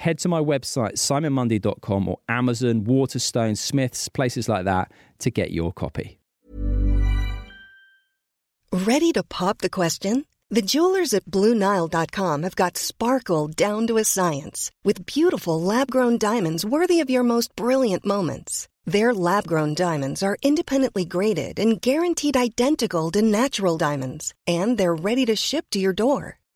head to my website, simonmundy.com or Amazon, Waterstone, Smiths, places like that to get your copy. Ready to pop the question? The jewelers at Bluenile.com have got sparkle down to a science with beautiful lab grown diamonds worthy of your most brilliant moments. Their lab grown diamonds are independently graded and guaranteed identical to natural diamonds, and they're ready to ship to your door.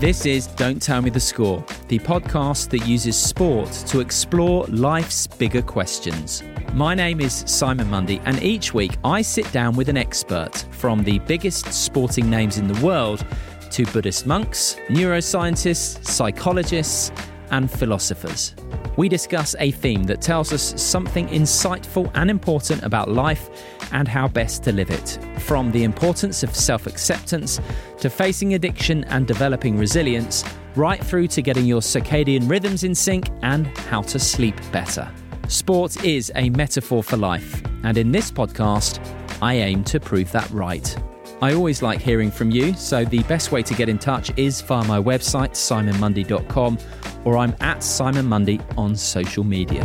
This is Don't Tell Me the Score, the podcast that uses sport to explore life's bigger questions. My name is Simon Mundy, and each week I sit down with an expert from the biggest sporting names in the world to Buddhist monks, neuroscientists, psychologists, and philosophers. We discuss a theme that tells us something insightful and important about life and how best to live it. From the importance of self acceptance to facing addiction and developing resilience, right through to getting your circadian rhythms in sync and how to sleep better. Sport is a metaphor for life, and in this podcast, I aim to prove that right. I always like hearing from you, so the best way to get in touch is via my website, simonmundy.com, or I'm at Simon Mundy on social media.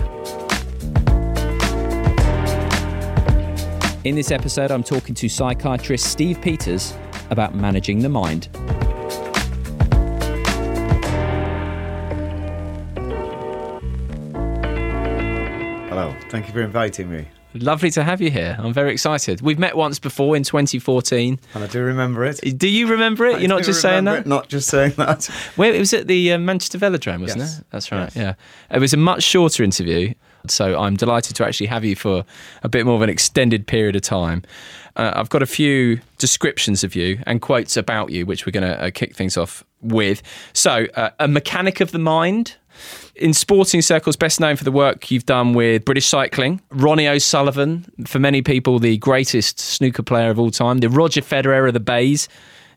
In this episode, I'm talking to psychiatrist Steve Peters about managing the mind. Hello, thank you for inviting me. Lovely to have you here. I'm very excited. We've met once before in 2014. And I do remember it. Do you remember it? I You're not just saying that? it, Not just saying that. Well, it was at the uh, Manchester Velodrome, wasn't Yes. it? That's right. Yes. Yeah, it was a much shorter interview, so I'm delighted to actually have you for a bit more of an extended period of time. Uh, I've got a few descriptions of you and quotes about you, which we're going to uh, kick things off with. So, uh, a mechanic of the mind. In sporting circles, best known for the work you've done with British cycling, Ronnie O'Sullivan, for many people, the greatest snooker player of all time, the Roger Federer of the baize.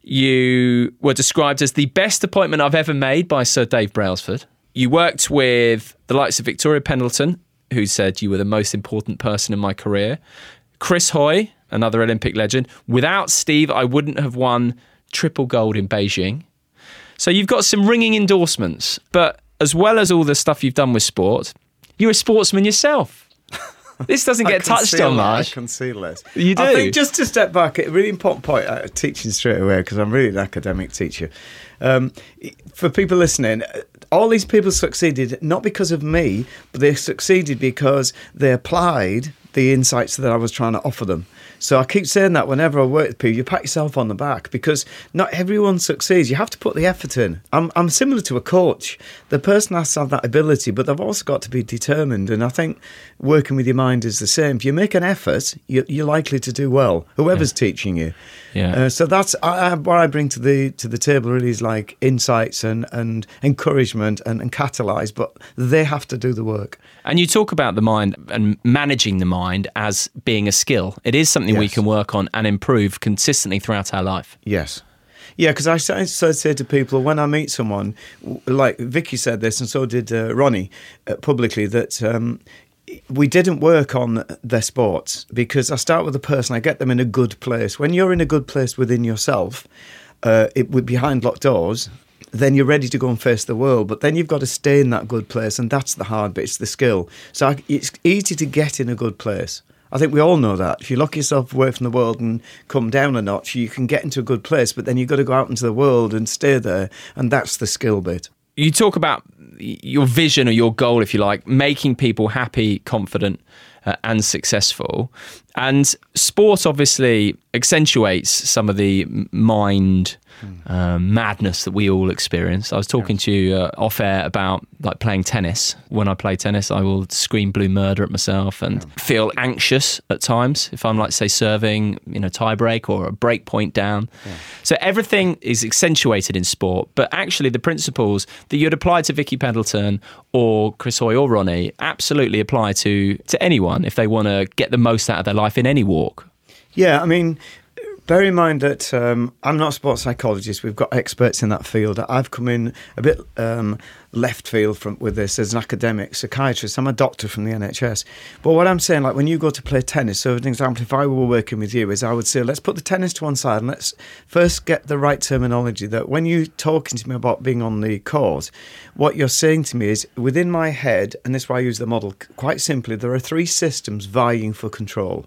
You were described as the best appointment I've ever made by Sir Dave Brailsford. You worked with the likes of Victoria Pendleton, who said you were the most important person in my career. Chris Hoy, another Olympic legend. Without Steve, I wouldn't have won triple gold in Beijing. So you've got some ringing endorsements, but as well as all the stuff you've done with sport, you're a sportsman yourself. This doesn't get touched on much. I conceal this. You do. I think just to step back, a really important point, uh, teaching straight away, because I'm really an academic teacher. Um, for people listening, all these people succeeded not because of me, but they succeeded because they applied the insights that I was trying to offer them. So I keep saying that whenever I work with people, you pat yourself on the back because not everyone succeeds. You have to put the effort in. I'm, I'm similar to a coach. The person has to have that ability, but they've also got to be determined. And I think working with your mind is the same. If you make an effort, you're, you're likely to do well, whoever's teaching you. Yeah. Uh, so that's I, I, what I bring to the to the table. Really is like insights and and encouragement and, and catalyze, but they have to do the work. And you talk about the mind and managing the mind as being a skill. It is something we Yes. can work on and improve consistently throughout our life. Yes. Yeah, because I say, so say to people when I meet someone, like Vicky said this, and so did uh, Ronnie uh, publicly, that um, we didn't work on their sports because I start with the person, I get them in a good place. When you're in a good place within yourself, uh, it would behind locked doors. then you're ready to go and face the world. But then you've got to stay in that good place, and that's the hard bit. It's the skill. So I, it's easy to get in a good place. I think we all know that. If you lock yourself away from the world and come down a notch, you can get into a good place. But then you've got to go out into the world and stay there, and that's the skill bit. You talk about your vision or your goal, if you like, making people happy, confident, uh, and successful. And sport obviously accentuates some of the mind um, madness that we all experience. I was talking to you uh, off air about like playing tennis. When I play tennis, I will scream blue murder at myself and feel anxious at times if I'm like say serving, you know, tie break or a break point down. So everything is accentuated in sport, but actually the principles that you'd apply to Vicky Pendleton or Chris Hoy or Ronnie absolutely apply to to anyone if they want to get the most out of their life in any walk. Yeah, I mean, bear in mind that um, I'm not a sports psychologist. We've got experts in that field. I've come in a bit um, left field from with this as an academic psychiatrist. I'm a doctor from the NHS. But what I'm saying, like when you go to play tennis, so an example, if I were working with you, is I would say, let's put the tennis to one side and let's first get the right terminology. That when you're talking to me about being on the court, what you're saying to me is within my head, and this is why I use the model quite simply, there are three systems vying for control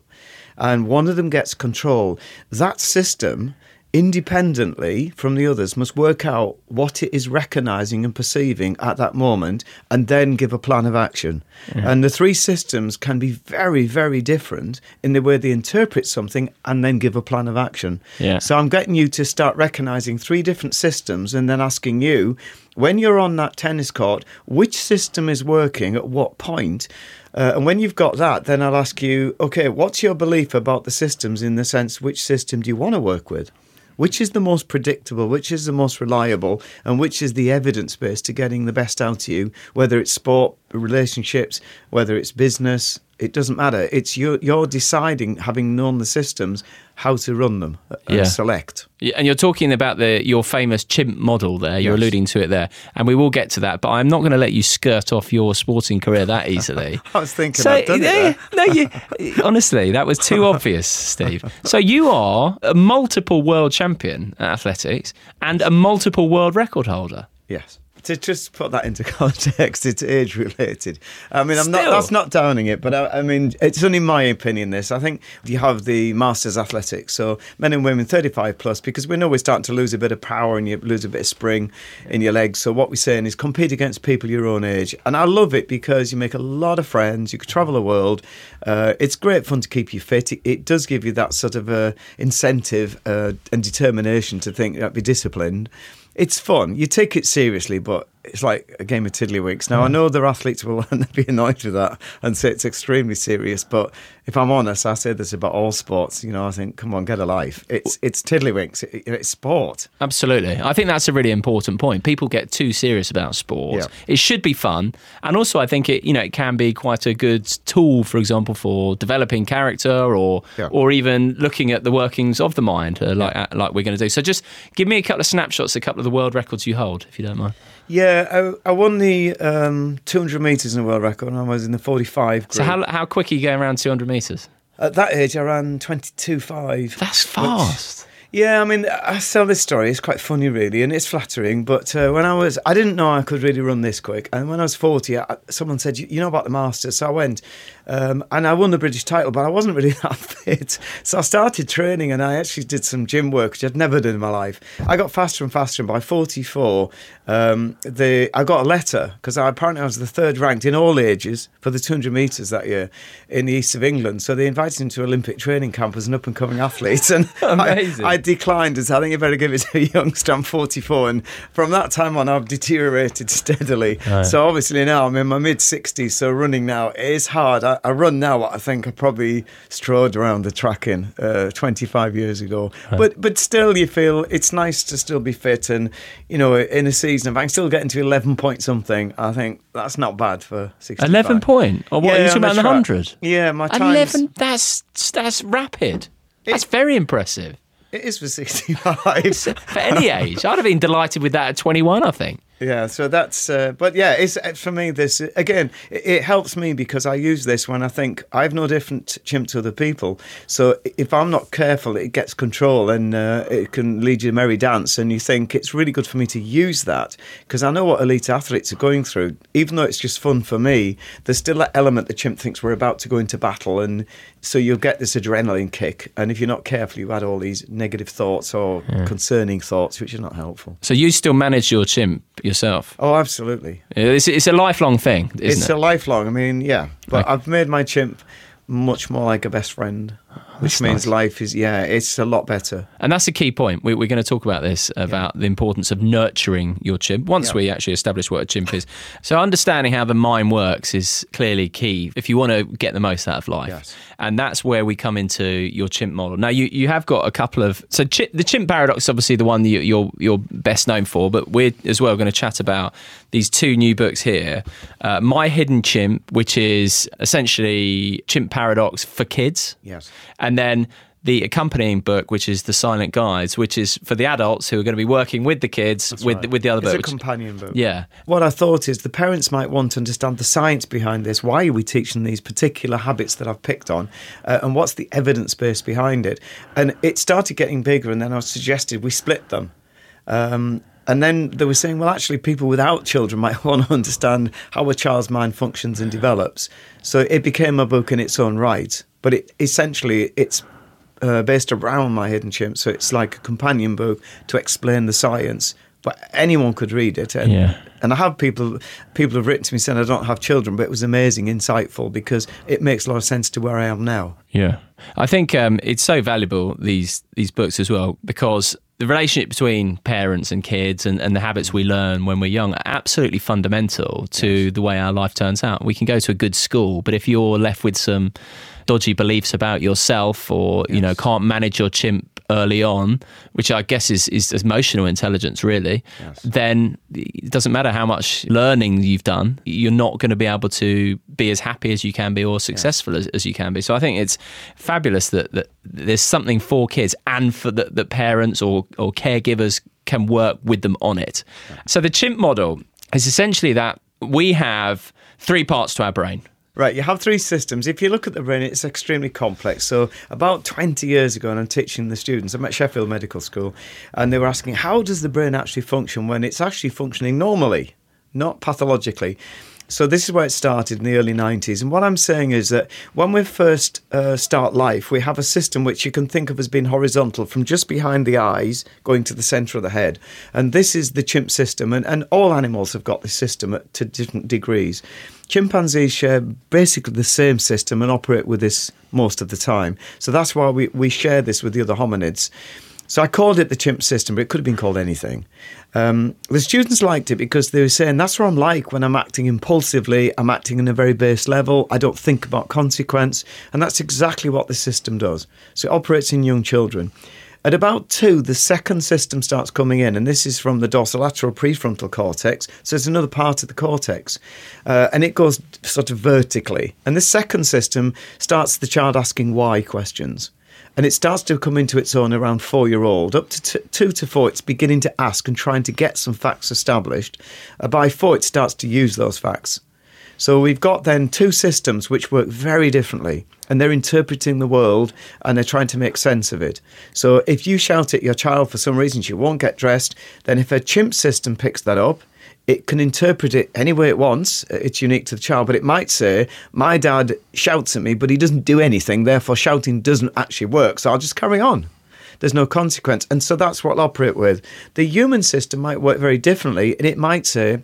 and one of them gets control, that system independently from the others must work out what it is recognizing and perceiving at that moment and then give a plan of action. And the three systems can be very, very different in the way they interpret something and then give a plan of action. Yeah. So I'm getting you to start recognizing three different systems and then asking you, when you're on that tennis court, which system is working at what point? Uh, and when you've got that, then I'll ask you, okay, what's your belief about the systems in the sense which system do you want to work with? Which is the most predictable, which is the most reliable, and which is the evidence base to getting the best out of you, whether it's sport, relationships, whether it's business, it doesn't matter. It's you, you're deciding, having known the systems, how to run them and Yeah. select. Yeah, And you're talking about the your famous chimp model there. You're Yes. alluding to it there, and we will get to that. But I'm not going to let you skirt off your sporting career that easily. I was thinking I'd done it there. no, you honestly that was too obvious, Steve. So you are a multiple world champion at athletics and a multiple world record holder. Yes. To just put that into context, it's age related. I mean, I'm not. That's not downing it, but I, I mean, it's only my opinion. This, I think, you have the masters athletics, so men and women 35 plus, because we know we're starting to lose a bit of power and you lose a bit of spring in your legs. So what we're saying is compete against people your own age, and I love it because you make a lot of friends. You can travel the world. Uh, it's great fun to keep you fit. It, it does give you that sort of uh, incentive uh, and determination to think, uh, be disciplined it's fun. You take it seriously, but it's like a game of tiddlywinks. Now, I know their athletes will be annoyed with that and say it's extremely serious, but if I'm honest, I say this about all sports. You know, I think, come on, get a life. It's it's tiddlywinks. It, it's sport. Absolutely. I think that's a really important point. People get too serious about sport. Yeah. It should be fun. And also I think it you know it can be quite a good tool for example for developing character or Yeah. or even looking at the workings of the mind uh, like uh, like we're going to do. So just give me a couple of snapshots a couple of the world records you hold if you don't mind. Yeah, I, I won the um, 200 metres in the world record and I was in the 45 group. So how how quick are you going around 200 meters? At that age, I ran 22.5. That's fast. Yeah, I mean, I tell this story. It's quite funny, really, and it's flattering. But uh, when I was, I didn't know I could really run this quick. And when I was 40, I, someone said, you, you know about the Masters? So I went um, and I won the British title, but I wasn't really that fit. So I started training and I actually did some gym work, which I'd never done in my life. I got faster and faster. And by 44, um, the, I got a letter because I, apparently I was the third ranked in all ages for the 200 metres that year in the east of England. So they invited me to Olympic training camp as an up and coming athlete. And I- Amazing. I declined as I think you better give it to a youngster. I'm 44, and from that time on, I've deteriorated steadily. So obviously now I'm in my mid 60s. So running now is hard. I, I run now. what I think I probably strode around the track in uh, 25 years ago. But but still, you feel it's nice to still be fit, and you know, in a season, if I can still get into 11 point something, I think that's not bad for 65. 11 point. Or what are you talking about in 100? Yeah, my time. 11 that's that's rapid. That's very impressive. It is for 65. For any age. I'd have been delighted with that at 21, I think. Yeah, so that's, uh, but yeah, it's uh, for me. This again, it, it helps me because I use this when I think I've no different chimp to other people. So if I'm not careful, it gets control and uh, it can lead you to merry dance. And you think it's really good for me to use that because I know what elite athletes are going through. Even though it's just fun for me, there's still that element the chimp thinks we're about to go into battle, and so you'll get this adrenaline kick. And if you're not careful, you add all these negative thoughts or concerning thoughts, which are not helpful. So you still manage your chimp yourself? Oh, absolutely. It's, it's a lifelong thing, isn't it's it? a lifelong. I mean, yeah, but Okay. I've made my chimp much more like a best friend, which that's means nice. life is yeah, it's a lot better. And that's a key point. We, we're going to talk about this about the importance of nurturing your chimp once Yeah. we actually establish what a chimp is. So, understanding how the mind works is clearly key if you want to get the most out of life. Yes. And that's where we come into your chimp model. Now, you, you have got a couple of. So, chi- the chimp paradox is obviously the one that you- you're, you're best known for, but we're as well going to chat about these two new books here uh, My Hidden Chimp, which is essentially Chimp Paradox for kids. Yes. And then the accompanying book, which is The Silent Guides, which is for the adults who are going to be working with the kids with right. with the other books. It's book. a companion book. yeah. What I thought is the parents might want to understand the science behind this. Why are we teaching these particular habits that I've picked on? Uh, and what's the evidence base behind it? And it started getting bigger, and then I suggested we split them. Um, and then they were saying, well, actually, people without children might want to understand how a child's mind functions and develops. So it became a book in its own right. But it, essentially, it's uh, based around My Hidden Chimp. So it's like a companion book to explain the science. But anyone could read it. And, Yeah. and I have people people have written to me saying I don't have children, but it was amazing, insightful because it makes a lot of sense to where I am now. Yeah, I think um, it's so valuable these these books as well because the relationship between parents and kids and, and the habits we learn when we're young are absolutely fundamental to the way our life turns out. We can go to a good school, but if you're left with some dodgy beliefs about yourself or you know can't manage your chimp early on, which I guess is, is emotional intelligence, really, then it doesn't matter how much learning you've done, you're not going to be able to be as happy as you can be or successful as, as you can be. So I think it's fabulous that, that there's something for kids and for the, that parents or, or caregivers can work with them on it. So the chimp model is essentially that we have three parts to our brain. Right, you have three systems. If you look at the brain, it's extremely complex. So, about 20 years ago, and I'm teaching the students, I'm at Sheffield Medical School, and they were asking, how does the brain actually function when it's actually functioning normally, not pathologically? So, this is where it started in the early 90s. And what I'm saying is that when we first uh, start life, we have a system which you can think of as being horizontal from just behind the eyes going to the centre of the head. And this is the chimp system. And, and all animals have got this system at, to different degrees. Chimpanzees share basically the same system and operate with this most of the time. So that's why we, we share this with the other hominids. So I called it the chimp system, but it could have been called anything. Um, the students liked it because they were saying that's what I'm like when I'm acting impulsively. I'm acting in a very base level. I don't think about consequence, and that's exactly what the system does. So it operates in young children. At about two, the second system starts coming in, and this is from the dorsolateral prefrontal cortex. So it's another part of the cortex, uh, and it goes sort of vertically. And this second system starts the child asking why questions. And it starts to come into its own around four year old. Up to t- two to four, it's beginning to ask and trying to get some facts established. Uh, by four, it starts to use those facts. So we've got then two systems which work very differently and they're interpreting the world and they're trying to make sense of it. So if you shout at your child for some reason she won't get dressed, then if a chimp system picks that up, it can interpret it any way it wants. It's unique to the child, but it might say, My dad shouts at me, but he doesn't do anything, therefore shouting doesn't actually work, so I'll just carry on. There's no consequence. And so that's what I'll operate with. The human system might work very differently, and it might say,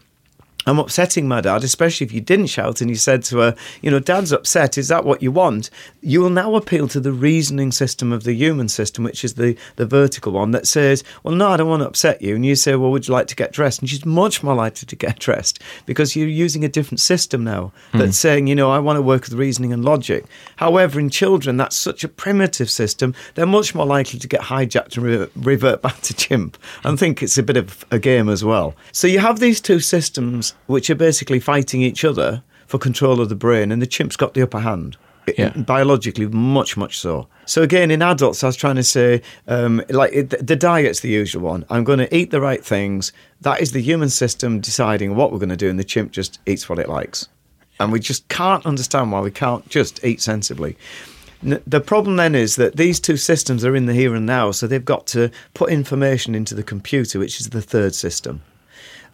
I'm upsetting my dad, especially if you didn't shout and you said to her, you know, dad's upset, is that what you want? You will now appeal to the reasoning system of the human system, which is the, the vertical one that says, well, no, I don't want to upset you. And you say, well, would you like to get dressed? And she's much more likely to get dressed because you're using a different system now hmm. that's saying, you know, I want to work with reasoning and logic. However, in children, that's such a primitive system, they're much more likely to get hijacked and re- revert back to chimp. I think it's a bit of a game as well. So you have these two systems which are basically fighting each other for control of the brain, and the chimp's got the upper hand. Yeah. biologically much much so. So again in adults i was trying to say um, like it, the diet's the usual one. I'm going to eat the right things. That is the human system deciding what we're going to do and the chimp just eats what it likes. And we just can't understand why we can't just eat sensibly. N- the problem then is that these two systems are in the here and now so they've got to put information into the computer which is the third system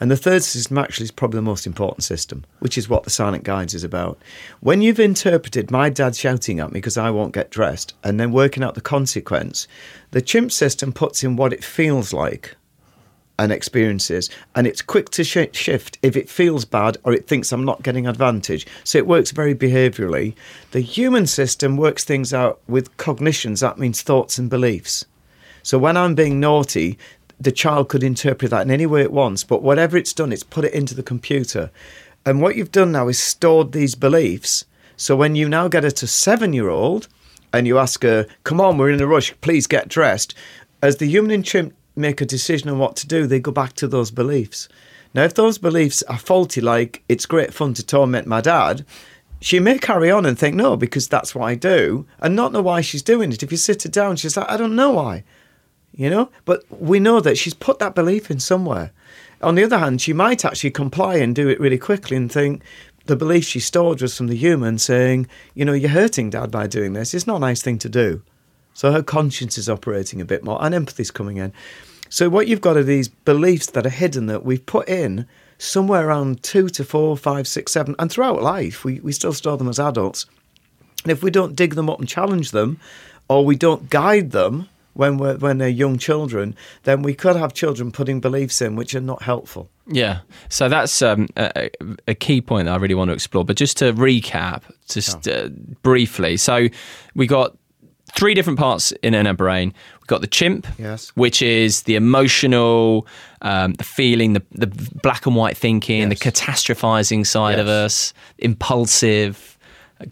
and the third system actually is probably the most important system, which is what the Silent Guides is about. When you've interpreted my dad shouting at me because I won't get dressed and then working out the consequence, the chimp system puts in what it feels like and experiences, and it's quick to sh- shift if it feels bad or it thinks I'm not getting advantage. So it works very behaviorally. The human system works things out with cognitions, that means thoughts and beliefs. So when I'm being naughty, the child could interpret that in any way it wants, but whatever it's done, it's put it into the computer. And what you've done now is stored these beliefs. So when you now get her to seven year old and you ask her, come on, we're in a rush, please get dressed, as the human and chimp make a decision on what to do, they go back to those beliefs. Now, if those beliefs are faulty, like it's great fun to torment my dad, she may carry on and think, no, because that's what I do, and not know why she's doing it. If you sit her down, she's like, I don't know why you know? But we know that she's put that belief in somewhere. On the other hand, she might actually comply and do it really quickly and think the belief she stored was from the human saying, you know, you're hurting dad by doing this. It's not a nice thing to do. So her conscience is operating a bit more and empathy's coming in. So what you've got are these beliefs that are hidden that we've put in somewhere around two to four, five, six, seven, and throughout life, we, we still store them as adults. And if we don't dig them up and challenge them, or we don't guide them, when we're when they're young children, then we could have children putting beliefs in which are not helpful. Yeah, so that's um, a, a, key point that I really want to explore. But just to recap, just uh, briefly, so we got three different parts in our brain. We've got the chimp, yes. which is the emotional, um, the feeling, the, the black and white thinking, yes. the catastrophizing side yes. of us, impulsive,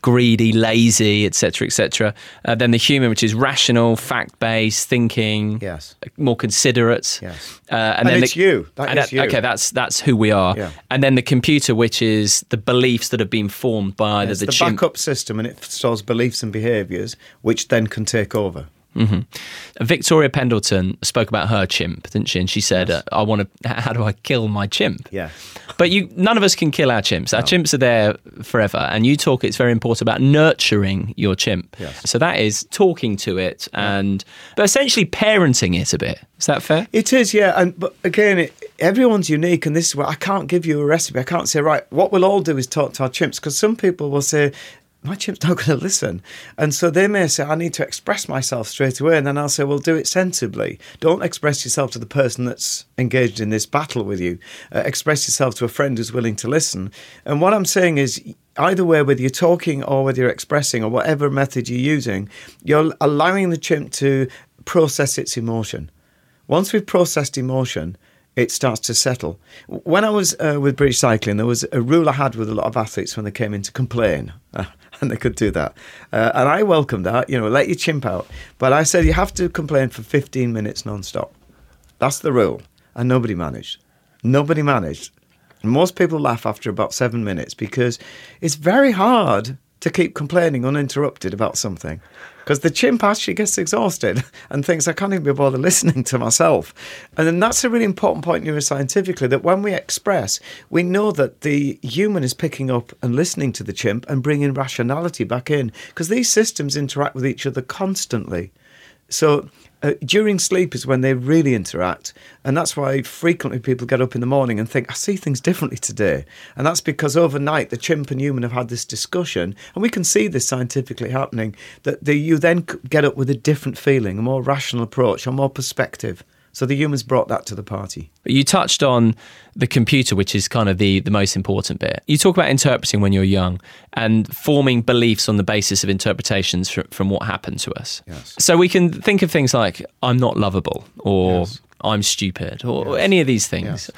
greedy, lazy, etc., etc. Uh, then the human, which is rational, fact-based, thinking, yes, more considerate. Yes, uh, and, and then it's the, you. That is you. Okay, that's that's who we are. Yeah. And then the computer, which is the beliefs that have been formed by yes, the, the chimp. backup system, and it stores beliefs and behaviours, which then can take over. Mm-hmm. Victoria Pendleton spoke about her chimp, didn't she? And she said, yes. uh, "I want to. How do I kill my chimp?" Yeah. But you, none of us can kill our chimps. Our no. chimps are there forever, and you talk. It's very important about nurturing your chimp. Yes. So that is talking to it and, but essentially parenting it a bit. Is that fair? It is, yeah. And but again, it, everyone's unique, and this is where I can't give you a recipe. I can't say right. What we'll all do is talk to our chimps because some people will say, my chimp's not going to listen. And so they may say, I need to express myself straight away. And then I'll say, well, do it sensibly. Don't express yourself to the person that's engaged in this battle with you. Uh, express yourself to a friend who's willing to listen. And what I'm saying is, either way, whether you're talking or whether you're expressing or whatever method you're using, you're allowing the chimp to process its emotion. Once we've processed emotion, it starts to settle. When I was uh, with British Cycling, there was a rule I had with a lot of athletes when they came in to complain. Uh, and they could do that. Uh, and I welcome that, you know, let your chimp out. But I said you have to complain for 15 minutes non-stop. That's the rule. And nobody managed. Nobody managed. And most people laugh after about seven minutes because it's very hard to keep complaining uninterrupted about something because the chimp actually gets exhausted and thinks I can't even be bothered listening to myself. And then that's a really important point neuroscientifically that when we express, we know that the human is picking up and listening to the chimp and bringing rationality back in because these systems interact with each other constantly. So uh, during sleep is when they really interact. And that's why frequently people get up in the morning and think, I see things differently today. And that's because overnight the chimp and human have had this discussion. And we can see this scientifically happening that the, you then get up with a different feeling, a more rational approach, a more perspective. So the humans brought that to the party. You touched on the computer, which is kind of the, the most important bit. You talk about interpreting when you're young and forming beliefs on the basis of interpretations from, from what happened to us. Yes. So we can think of things like, I'm not lovable, or yes. I'm stupid, or yes. any of these things. Yes.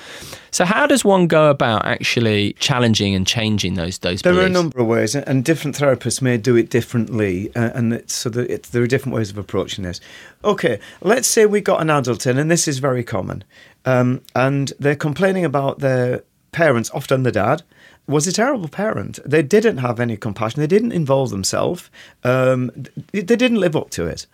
So how does one go about actually challenging and changing those those? There beliefs? are a number of ways, and different therapists may do it differently, uh, and so that it, there are different ways of approaching this. Okay, let's say we got an adult in, and this is very common, um, and they're complaining about their parents, often the dad, was a terrible parent. They didn't have any compassion. They didn't involve themselves. Um, they didn't live up to it.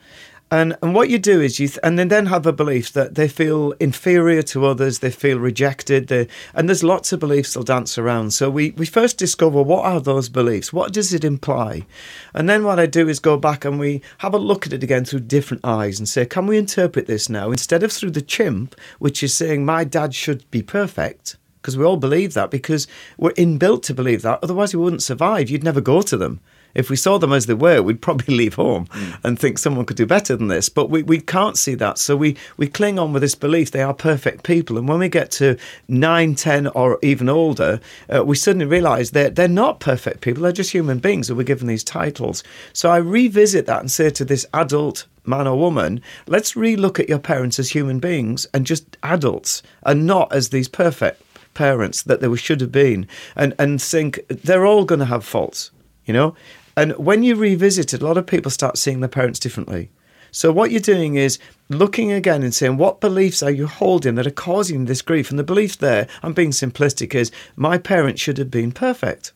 And and what you do is you th- and then then have a belief that they feel inferior to others, they feel rejected, they, and there's lots of beliefs that dance around. So we we first discover what are those beliefs, what does it imply, and then what I do is go back and we have a look at it again through different eyes and say, can we interpret this now instead of through the chimp, which is saying my dad should be perfect because we all believe that because we're inbuilt to believe that. Otherwise, we wouldn't survive. You'd never go to them. If we saw them as they were, we'd probably leave home mm. and think someone could do better than this. But we, we can't see that. So we, we cling on with this belief they are perfect people. And when we get to 9, 10, or even older, uh, we suddenly realize they're, they're not perfect people. They're just human beings who were given these titles. So I revisit that and say to this adult man or woman, let's relook at your parents as human beings and just adults and not as these perfect parents that they should have been and, and think they're all going to have faults, you know? And when you revisit it, a lot of people start seeing their parents differently. So what you're doing is looking again and saying, what beliefs are you holding that are causing this grief? And the belief there, I'm being simplistic, is my parents should have been perfect.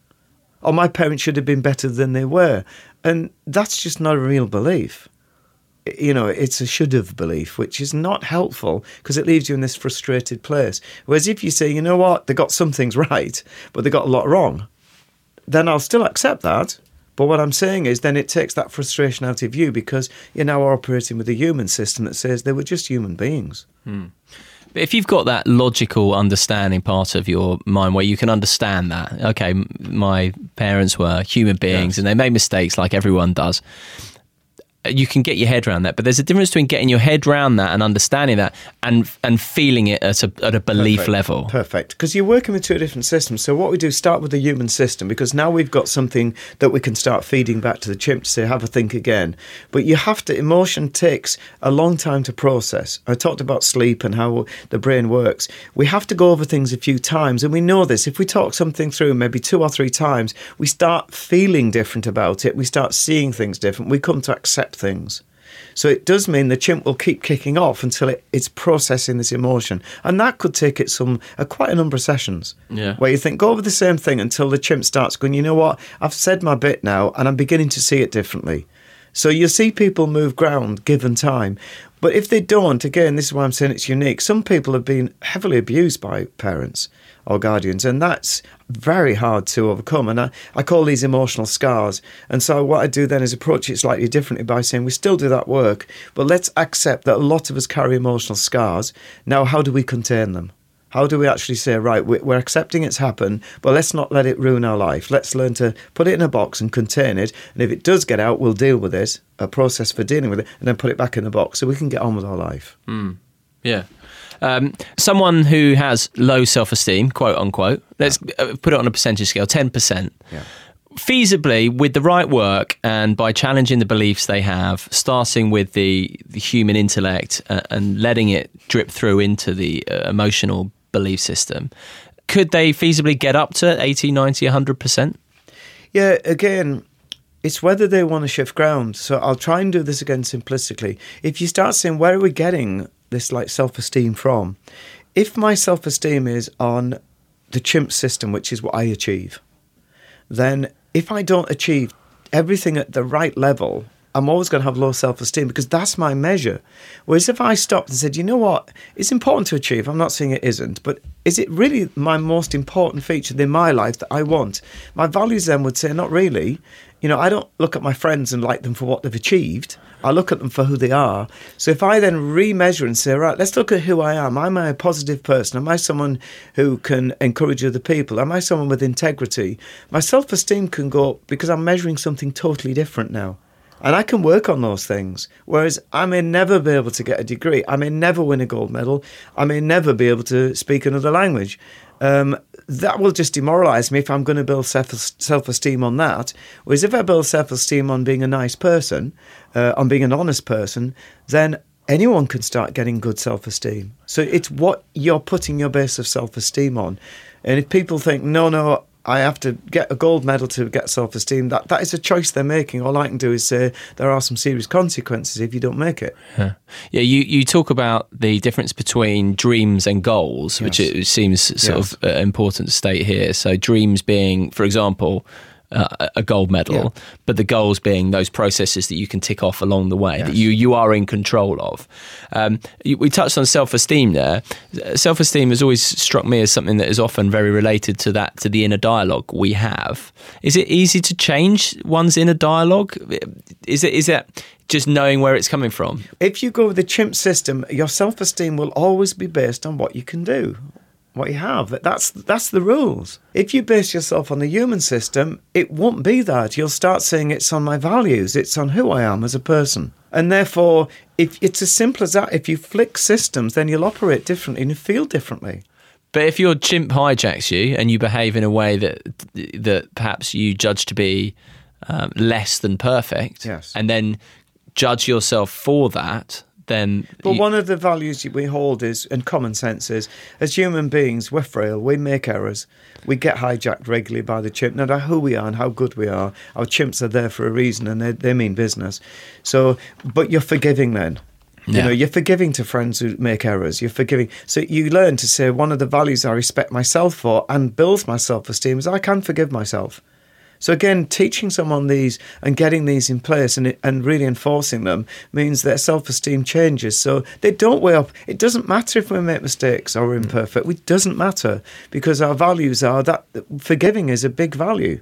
Or my parents should have been better than they were. And that's just not a real belief. You know, it's a should have belief, which is not helpful because it leaves you in this frustrated place. Whereas if you say, you know what, they got some things right, but they got a lot wrong, then I'll still accept that but what I'm saying is, then it takes that frustration out of you because you're now operating with a human system that says they were just human beings. Hmm. But if you've got that logical understanding part of your mind where you can understand that, okay, my parents were human beings yes. and they made mistakes like everyone does you can get your head around that. But there's a difference between getting your head around that and understanding that and and feeling it at a, at a belief Perfect. level. Perfect. Because you're working with two different systems. So what we do, start with the human system because now we've got something that we can start feeding back to the chimp to say, have a think again. But you have to, emotion takes a long time to process. I talked about sleep and how the brain works. We have to go over things a few times. And we know this. If we talk something through maybe two or three times, we start feeling different about it. We start seeing things different. We come to accept things. So it does mean the chimp will keep kicking off until it, it's processing this emotion, and that could take it some uh, quite a number of sessions. Yeah. Where you think go over the same thing until the chimp starts going. You know what? I've said my bit now, and I'm beginning to see it differently. So you see people move ground given time. But if they don't, again, this is why I'm saying it's unique. Some people have been heavily abused by parents or guardians, and that's very hard to overcome. And I, I call these emotional scars. And so what I do then is approach it slightly differently by saying we still do that work, but let's accept that a lot of us carry emotional scars. Now, how do we contain them? How do we actually say, right, we're accepting it's happened, but let's not let it ruin our life. Let's learn to put it in a box and contain it. And if it does get out, we'll deal with it, a process for dealing with it, and then put it back in the box so we can get on with our life. Mm. Yeah. Um, someone who has low self esteem, quote unquote, let's uh, put it on a percentage scale, 10%. Yeah feasibly with the right work and by challenging the beliefs they have starting with the, the human intellect uh, and letting it drip through into the uh, emotional belief system. Could they feasibly get up to 80, 90, 100%? Yeah, again, it's whether they want to shift ground. So I'll try and do this again simplistically. If you start saying, where are we getting this like self esteem from? If my self esteem is on the chimp system, which is what I achieve, then if I don't achieve everything at the right level, I'm always going to have low self esteem because that's my measure. Whereas if I stopped and said, you know what, it's important to achieve, I'm not saying it isn't, but is it really my most important feature in my life that I want? My values then would say, not really. You know, I don't look at my friends and like them for what they've achieved. I look at them for who they are. So if I then remeasure and say, right, let's look at who I am. Am I a positive person? Am I someone who can encourage other people? Am I someone with integrity? My self esteem can go up because I'm measuring something totally different now. And I can work on those things. Whereas I may never be able to get a degree. I may never win a gold medal. I may never be able to speak another language. Um, that will just demoralize me if I'm going to build self esteem on that. Whereas if I build self esteem on being a nice person, uh, on being an honest person, then anyone can start getting good self esteem. So it's what you're putting your base of self esteem on. And if people think, no, no, I have to get a gold medal to get self esteem. That that is a choice they're making. All I can do is say there are some serious consequences if you don't make it. Yeah, yeah you, you talk about the difference between dreams and goals, which it seems sort yes. of uh, important to state here. So dreams being, for example, uh, a gold medal, yeah. but the goals being those processes that you can tick off along the way yes. that you you are in control of. Um, we touched on self esteem there. Self esteem has always struck me as something that is often very related to that to the inner dialogue we have. Is it easy to change one's inner dialogue? Is it is it just knowing where it's coming from? If you go with the chimp system, your self esteem will always be based on what you can do what you have. That's that's the rules. If you base yourself on the human system, it won't be that. You'll start saying it's on my values, it's on who I am as a person. And therefore, if it's as simple as that, if you flick systems, then you'll operate differently and you feel differently. But if your chimp hijacks you and you behave in a way that that perhaps you judge to be um, less than perfect, yes. and then judge yourself for that, then. But you... one of the values we hold is, and common sense is, as human beings, we're frail, we make errors. We get hijacked regularly by the chimp, no matter who we are and how good we are. Our chimps are there for a reason and they, they mean business. So, but you're forgiving then. You know, you're forgiving to friends who make errors. You're forgiving. So you learn to say one of the values I respect myself for and builds my self esteem is I can forgive myself. So again, teaching someone these and getting these in place and and really enforcing them means their self esteem changes. So they don't weigh up. It doesn't matter if we make mistakes or mm. imperfect. It doesn't matter because our values are that forgiving is a big value.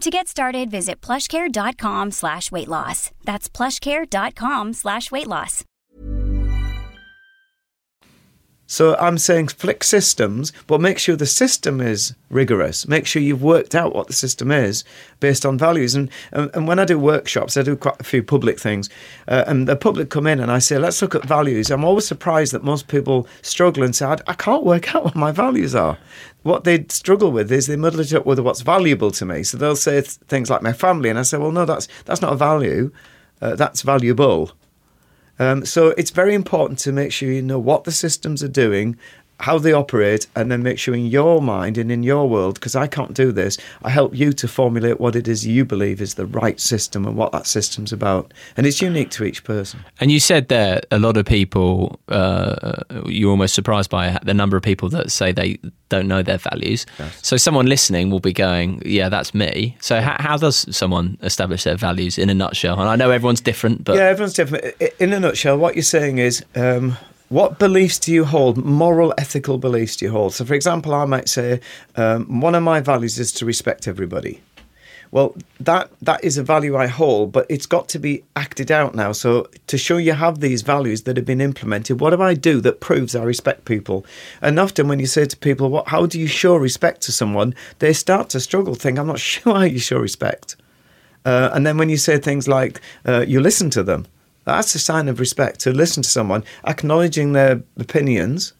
To get started, visit plushcare.com slash weight loss. That's plushcare.com slash weight loss. So I'm saying flick systems, but make sure the system is rigorous. Make sure you've worked out what the system is based on values. And and, and when I do workshops, I do quite a few public things, uh, and the public come in and I say, let's look at values. I'm always surprised that most people struggle and say, I, I can't work out what my values are what they struggle with is they muddle it up with what's valuable to me. So they'll say th- things like my family, and I say, well, no, that's that's not a value, uh, that's valuable. Um, so it's very important to make sure you know what the systems are doing how they operate, and then make sure in your mind and in your world, because I can't do this, I help you to formulate what it is you believe is the right system and what that system's about. And it's unique to each person. And you said there, a lot of people, uh, you're almost surprised by the number of people that say they don't know their values. Yes. So someone listening will be going, yeah, that's me. So how, how does someone establish their values in a nutshell? And I know everyone's different, but. Yeah, everyone's different. In a nutshell, what you're saying is, um, what beliefs do you hold? Moral, ethical beliefs do you hold? So, for example, I might say um, one of my values is to respect everybody. Well, that that is a value I hold, but it's got to be acted out now. So, to show you have these values that have been implemented, what do I do that proves I respect people? And often, when you say to people, "What? How do you show respect to someone?" they start to struggle. Think, "I'm not sure how you show respect." Uh, and then when you say things like, uh, "You listen to them," That's a sign of respect to listen to someone, acknowledging their opinions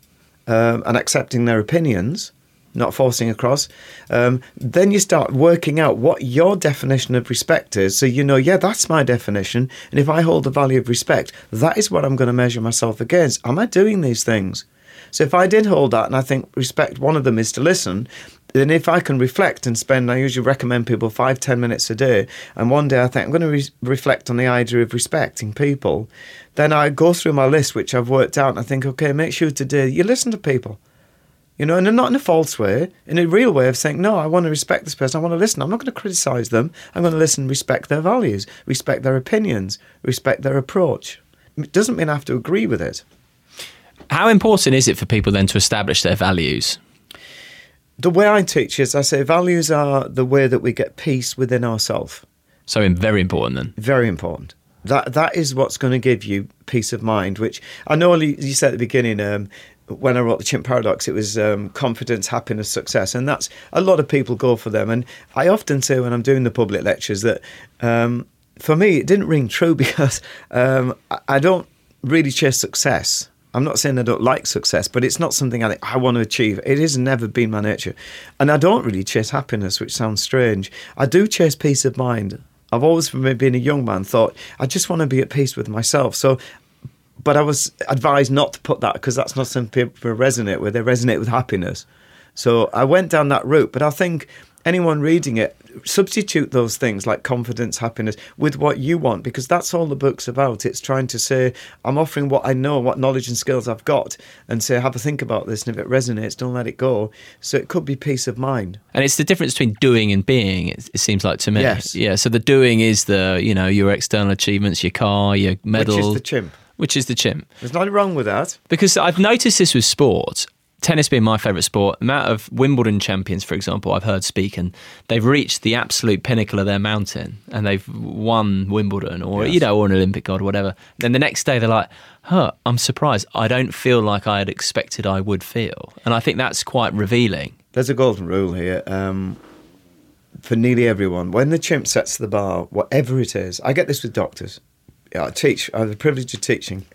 um, and accepting their opinions, not forcing across. Um, then you start working out what your definition of respect is. So you know, yeah, that's my definition. And if I hold the value of respect, that is what I'm going to measure myself against. Am I doing these things? So if I did hold that, and I think respect, one of them is to listen, then if I can reflect and spend, I usually recommend people five, ten minutes a day, and one day I think I'm going to re- reflect on the idea of respecting people, then I go through my list, which I've worked out, and I think, okay, make sure today you listen to people. You know, and not in a false way, in a real way of saying, no, I want to respect this person. I want to listen. I'm not going to criticize them. I'm going to listen, respect their values, respect their opinions, respect their approach. It doesn't mean I have to agree with it. How important is it for people then to establish their values? The way I teach is I say values are the way that we get peace within ourselves. So very important then. Very important. That that is what's going to give you peace of mind. Which I know you said at the beginning. Um, when I wrote the Chimp Paradox, it was um, confidence, happiness, success, and that's a lot of people go for them. And I often say when I'm doing the public lectures that um, for me it didn't ring true because um, I don't really chase success. I'm not saying I don't like success, but it's not something I, I want to achieve. It has never been my nature. And I don't really chase happiness, which sounds strange. I do chase peace of mind. I've always, from being a young man, thought I just want to be at peace with myself. So, but I was advised not to put that because that's not something people resonate with. They resonate with happiness. So I went down that route. But I think anyone reading it, substitute those things like confidence, happiness with what you want because that's all the book's about. It's trying to say, I'm offering what I know, what knowledge and skills I've got, and say, have a think about this. And if it resonates, don't let it go. So it could be peace of mind. And it's the difference between doing and being, it, it seems like to me. Yes. Yeah. So the doing is the, you know, your external achievements, your car, your medal. Which is the chimp. Which is the chimp. There's nothing wrong with that. Because I've noticed this with sport tennis being my favourite sport, amount of Wimbledon champions, for example, I've heard speak, and they've reached the absolute pinnacle of their mountain, and they've won Wimbledon, or yes. you know, or an Olympic gold, or whatever. Then the next day, they're like, "Huh, I'm surprised. I don't feel like I had expected I would feel," and I think that's quite revealing. There's a golden rule here. Um, for nearly everyone, when the chimp sets the bar, whatever it is, I get this with doctors. I teach. I have the privilege of teaching,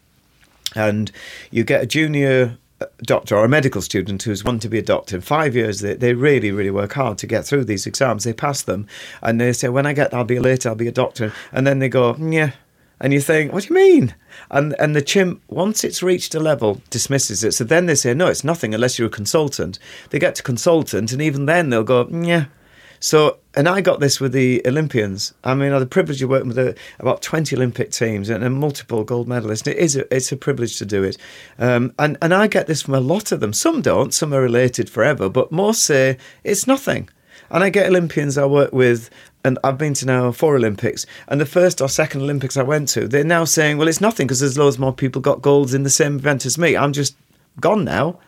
and you get a junior doctor or a medical student who's wanting to be a doctor in five years they, they really really work hard to get through these exams. They pass them and they say when i get i'll be a later i'll be a doctor. And then they go yeah. And you think what do you mean? And and the chimp once it's reached a level dismisses it. So then they say no it's nothing unless you're a consultant. They get to consultant and even then they'll go yeah so, and I got this with the Olympians. I mean, I had the privilege of working with a, about 20 Olympic teams and, multiple gold medalists. It is a, it's a privilege to do it. Um, and, and I get this from a lot of them. Some don't, some are related forever, but most say it's nothing. And I get Olympians I work with, and I've been to now four Olympics. And the first or second Olympics I went to, they're now saying, well, it's nothing because there's loads more people got golds in the same event as me. I'm just gone now.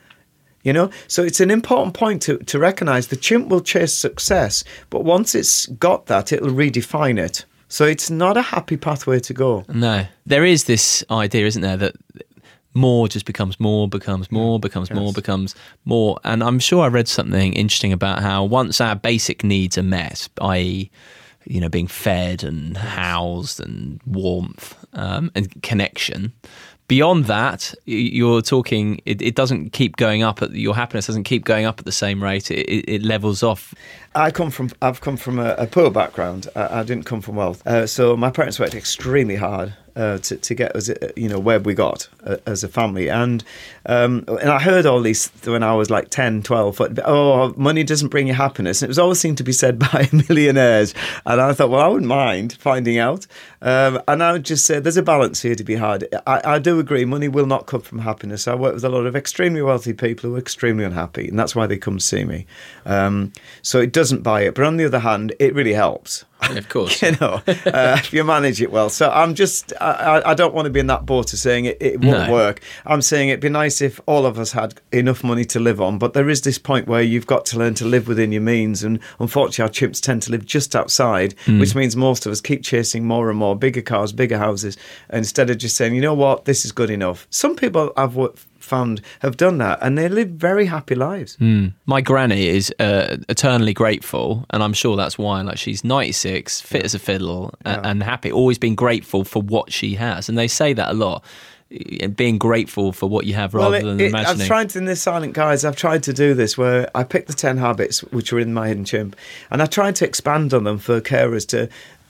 You know, so it's an important point to, to recognize the chimp will chase success, but once it's got that, it'll redefine it. So it's not a happy pathway to go. No, there is this idea, isn't there, that more just becomes more, becomes more, becomes yes. more, becomes more. And I'm sure I read something interesting about how once our basic needs are met, i.e., you know, being fed and housed and warmth um, and connection, beyond that, you're talking. It, it, doesn't keep going up. At, your happiness doesn't keep going up at the same rate. It, it, levels off. I come from. I've come from a, a poor background. I, I, didn't come from wealth. Uh, so my parents worked extremely hard uh, to, to get us, uh, you know, where we got uh, as a family. And um, and I heard all these when I was like 10, 12, but, oh, money doesn't bring you happiness. And it was always seemed to be said by millionaires. And I thought, well, I wouldn't mind finding out. Um, and I would just say there's a balance here to be had. I, I do agree, money will not come from happiness. I work with a lot of extremely wealthy people who are extremely unhappy, and that's why they come see me. Um, so it doesn't buy it. But on the other hand, it really helps. Of course, you know, uh, if you manage it well. So I'm just, I, I don't want to be in that boat of saying it, it won't no. work. I'm saying it'd be nice if all of us had enough money to live on, but there is this point where you've got to learn to live within your means, and unfortunately, our chimps tend to live just outside, mm. which means most of us keep chasing more and more bigger cars, bigger houses, instead of just saying, you know what, this is good enough. Some people I've found have done that, and they live very happy lives. My granny is uh, eternally grateful, and I'm sure that's why. Like she's 96, fit as a fiddle, a- and happy. Always been grateful for what she has, and they say that a lot. uh, Being grateful for what you have rather Well, it- than imagining. I've tried in this Silent Guides. I've tried to do this where I picked the ten habits which were in my hidden chimp, and I tried to expand on them for carers to.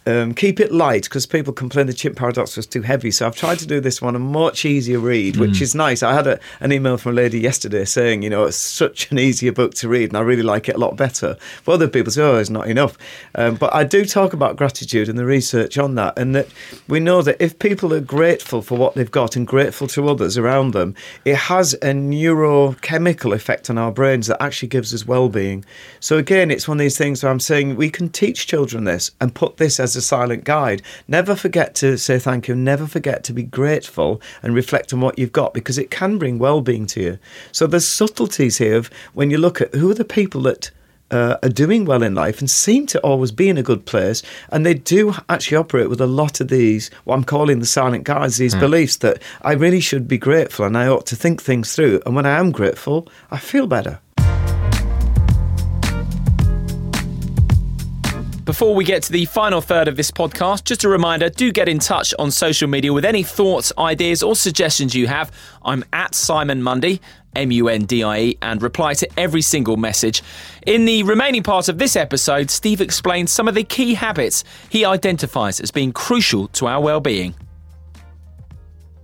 Um, keep it light because people complain the chimp paradox was too heavy. So I've tried to do this one a much easier read, which is nice. I had a, an email from a lady yesterday saying, you know, it's such an easier book to read, and I really like it a lot better. But other people say, oh, it's not enough. Um, but I do talk about gratitude and the research on that, and that we know that if people are grateful for what they've got and grateful to others around them, it has a neurochemical effect on our brains that actually gives us well-being. So again, it's one of these things where I'm saying we can teach children this and put this as a silent guide. Never forget to say thank you. Never forget to be grateful and reflect on what you've got because it can bring well-being to you. So there's subtleties here of when you look at who are the people that uh, are doing well in life and seem to always be in a good place. And they do actually operate with a lot of these, what I'm calling the silent guides, these beliefs that I really should be grateful and I ought to think things through. And when I am grateful, I feel better. Before we get to the final third of this podcast, just a reminder do get in touch on social media with any thoughts, ideas, or suggestions you have. I'm at Simon Mundie, M U N D I E, and reply to every single message. In the remaining part of this episode, Steve explains some of the key habits he identifies as being crucial to our well being.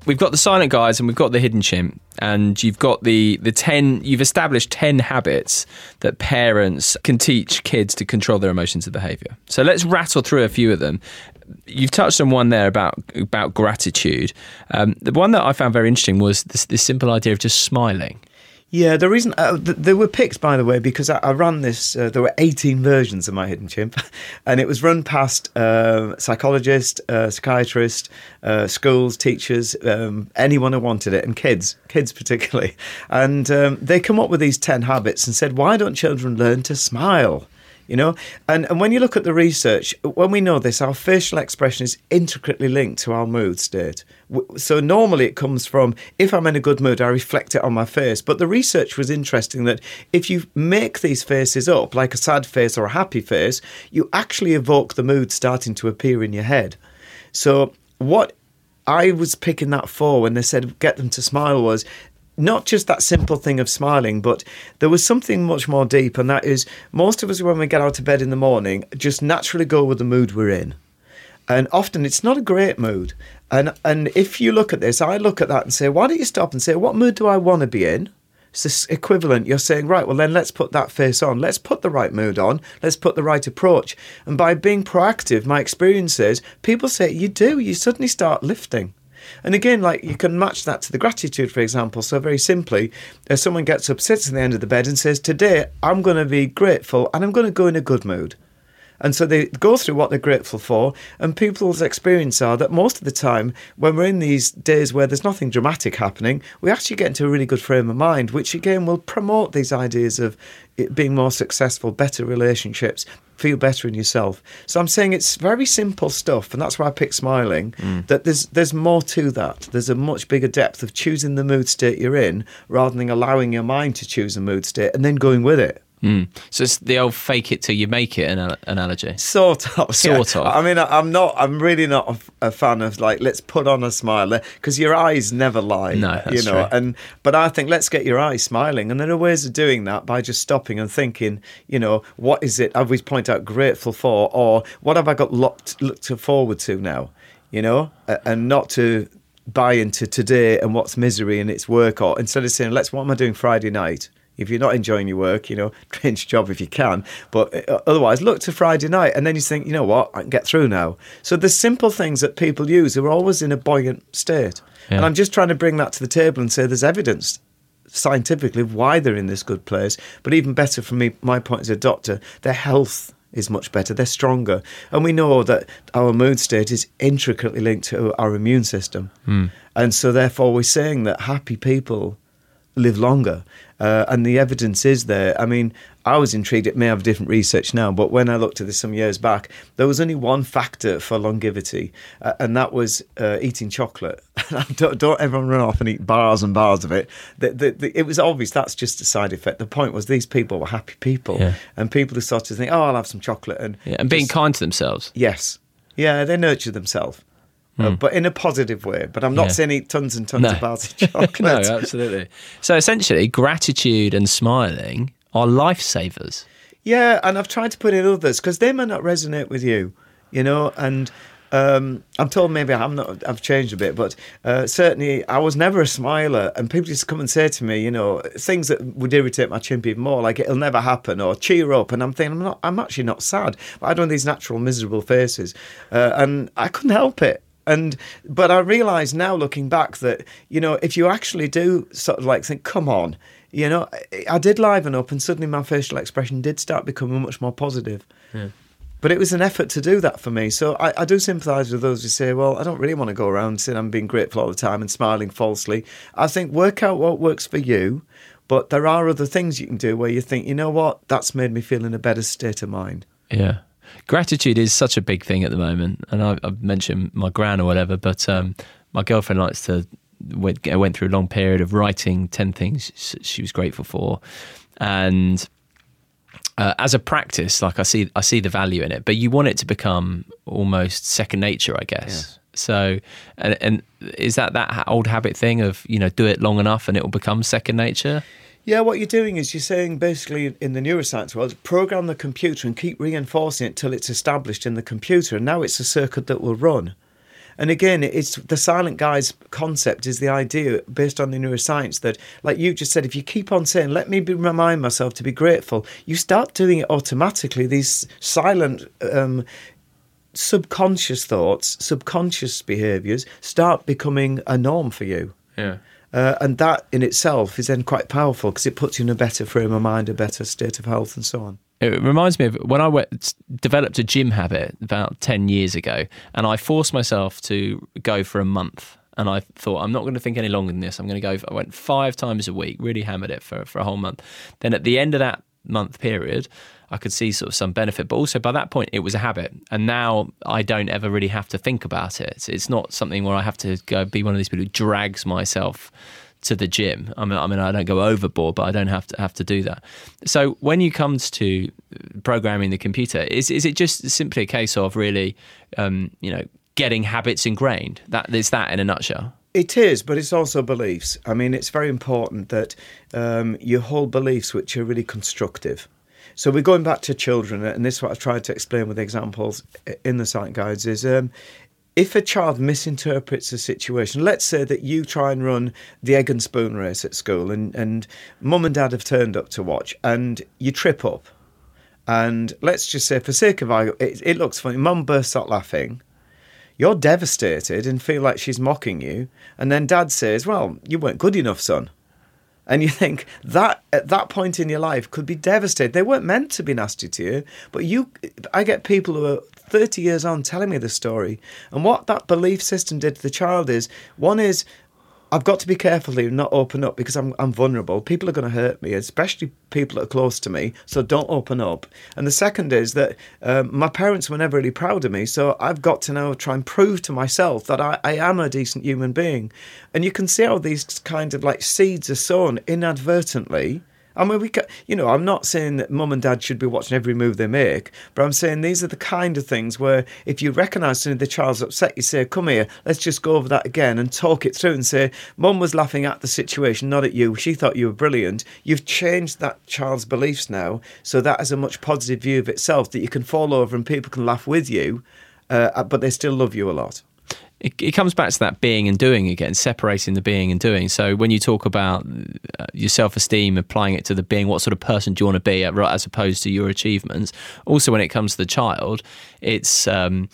We've got the silent guides and we've got the hidden chimp, and you've got the the ten. You've established ten habits that parents can teach kids to control their emotions and behaviour. So let's rattle through a few of them. You've touched on one there about about gratitude. Um, the one that I found very interesting was this, this simple idea of just smiling. Yeah, the reason uh, th- were picked, by the way, because I, I ran this. Uh, there were 18 versions of my hidden chimp, and it was run past uh, psychologists, psychiatrists, uh, schools, teachers, um, anyone who wanted it, and kids, kids particularly. And um, they come up with these 10 habits and said, why don't children learn to smile? You know, and, and when you look at the research, when we know this, our facial expression is intricately linked to our mood state. So normally it comes from if I'm in a good mood, I reflect it on my face. But the research was interesting that if you make these faces up, like a sad face or a happy face, you actually evoke the mood starting to appear in your head. So what I was picking that for when they said get them to smile was not just that simple thing of smiling, but there was something much more deep, and that is most of us, when we get out of bed in the morning, just naturally go with the mood we're in. And often it's not a great mood. And and if you look at this, I look at that and say, why don't you stop and say, what mood do I want to be in? It's equivalent. You're saying, right, well, then let's put that face on. Let's put the right mood on. Let's put the right approach. And by being proactive, my experience is people say, you do, you suddenly start lifting. And again, like you can match that to the gratitude, for example. So, very simply, if someone gets up, sits in the end of the bed, and says, Today I'm going to be grateful and I'm going to go in a good mood. And so they go through what they're grateful for, and people's experience are that most of the time, when we're in these days where there's nothing dramatic happening, we actually get into a really good frame of mind, which again will promote these ideas of it being more successful, better relationships, feel better in yourself. So I'm saying it's very simple stuff, and that's why I pick smiling. Mm. That there's there's more to that. There's a much bigger depth of choosing the mood state you're in, rather than allowing your mind to choose a mood state and then going with it. Mm. So it's the old "fake it till you make it" anal- analogy. Sort of. Sort yeah. of. I mean, I'm not. I'm really not a, fan of like let's put on a smile because your eyes never lie. No, you that's know. true. And but I think let's get your eyes smiling, and there are ways of doing that by just stopping and thinking. You know, what is it? I've always point out grateful for, or what have I got looked looked forward to now? You know, and not to buy into today and what's misery and it's work, or instead of saying let's what am I doing Friday night? If you're not enjoying your work, you know, change job if you can. But uh, otherwise, look to Friday night and then you think, you know what, I can get through now. So the simple things that people use they're always in a buoyant state. Yeah. And I'm just trying to bring that to the table and say there's evidence scientifically why they're in this good place. But even better from me, my point as a doctor, their health is much better. They're stronger. And we know that our mood state is intricately linked to our immune system. And so therefore we're saying that happy people live longer. Uh, and the evidence is there. I mean, I was intrigued. It may have different research now, but when I looked at this some years back, there was only one factor for longevity, uh, and that was uh, eating chocolate. don't, don't, everyone run off and eat bars and bars of it. The, the, the, it was obvious that's just a side effect. The point was these people were happy people, Yeah. and people who sort of think, "Oh, I'll have some chocolate," and Yeah, and being just- kind to themselves. Yes. Yeah, they nurture themselves. Uh, but in a positive way. But I'm not Hmm. Yeah. saying eat tons and tons No. of bars of chocolate. no, absolutely. So essentially, gratitude and smiling are lifesavers. Yeah, and I've tried to put in others because they may not resonate with you, you know. And um, I'm told maybe I'm not. I've changed a bit, but uh, certainly I was never a smiler. And people just come and say to me, you know, things that would irritate my chimp even more, like it'll never happen or cheer up. And I'm thinking, I'm not. I'm actually not sad. But I had one of these natural miserable faces, uh, and I couldn't help it. And but I realise now, looking back, that you know, if you actually do sort of like think, come on, you know, I, did liven up, and suddenly my facial expression did start becoming much more positive. But it was an effort to do that for me. So I, I do sympathise with those who say, well, I don't really want to go around saying I'm being grateful all the time and smiling falsely. I think work out what works for you. But there are other things you can do where you think, you know what, that's made me feel in a better state of mind. Yeah. Gratitude is such a big thing at the moment. And I, I've mentioned my gran or whatever, but um, my girlfriend likes to, went, went through a long period of writing 10 things she was grateful for. And uh, as a practice, like I see, I see the value in it, but you want it to become almost second nature, I guess. So, and, and is that that old habit thing of you know do it long enough and it will become second nature? Yeah, what you're doing is you're saying basically in the neuroscience world, program the computer and keep reinforcing it till it's established in the computer, and now it's a circuit that will run. And again, it's the silent guides concept is the idea based on the neuroscience that, like you just said, if you keep on saying, "Let me remind myself to be grateful," you start doing it automatically. These silent. Um, subconscious thoughts, subconscious behaviours start becoming a norm for you. Yeah. Uh, and that in itself is then quite powerful because it puts you in a better frame of mind, a better state of health, and so on. It reminds me of when I went, developed a gym habit about 10 years ago, and I forced myself to go for a month. And I thought, I'm not going to think any longer than this. I'm going to go. I went five times a week, really hammered it for, for a whole month. Then at the end of that month period, I could see sort of some benefit. But also by that point, it was a habit. And now I don't ever really have to think about it. It's, not something where I have to go be one of these people who drags myself to the gym. I mean, I mean, I don't go overboard, but I don't have to have to do that. So when you comes to programming the computer, is is it just simply a case of really, um, you know, getting habits ingrained? That is that in a nutshell. It is, but it's also beliefs. I mean, it's very important that um, you hold beliefs which are really constructive. So we're going back to children, and this is what I've tried to explain with examples in the site guides is um, if a child misinterprets a situation, let's say that you try and run the egg and spoon race at school, and, and mum and dad have turned up to watch, and you trip up. And let's just say, for sake of argument, it, it looks funny. Mum bursts out laughing. You're devastated and feel like she's mocking you. And then dad says, Well, you weren't good enough, son. And you think that at that point in your life could be devastating. They weren't meant to be nasty to you, but you, I get people who are 30 years on telling me the story. And what that belief system did to the child is one is, I've got to be careful here not open up because I'm, I'm vulnerable. People are going to hurt me, especially people that are close to me. So don't open up. And the second is that um, my parents were never really proud of me. So I've got to now try and prove to myself that I, I am a decent human being. And you can see how these kind of like seeds are sown inadvertently. I mean, we, ca- you know, I'm not saying that mum and dad should be watching every move they make, but I'm saying these are the kind of things where if you recognise something the child's upset, you say, "Come here, let's just go over that again and talk it through." And say, "Mum was laughing at the situation, not at you. She thought you were brilliant." You've changed that child's beliefs now, so that has a much positive view of itself that you can fall over and people can laugh with you, uh, but they still love you a lot. It, it comes back to that being and doing again, separating the being and doing. So when you talk about uh, your self-esteem, applying it to the being, what sort of person do you want to be, uh, as opposed to your achievements. Also, when it comes to the child, it's um,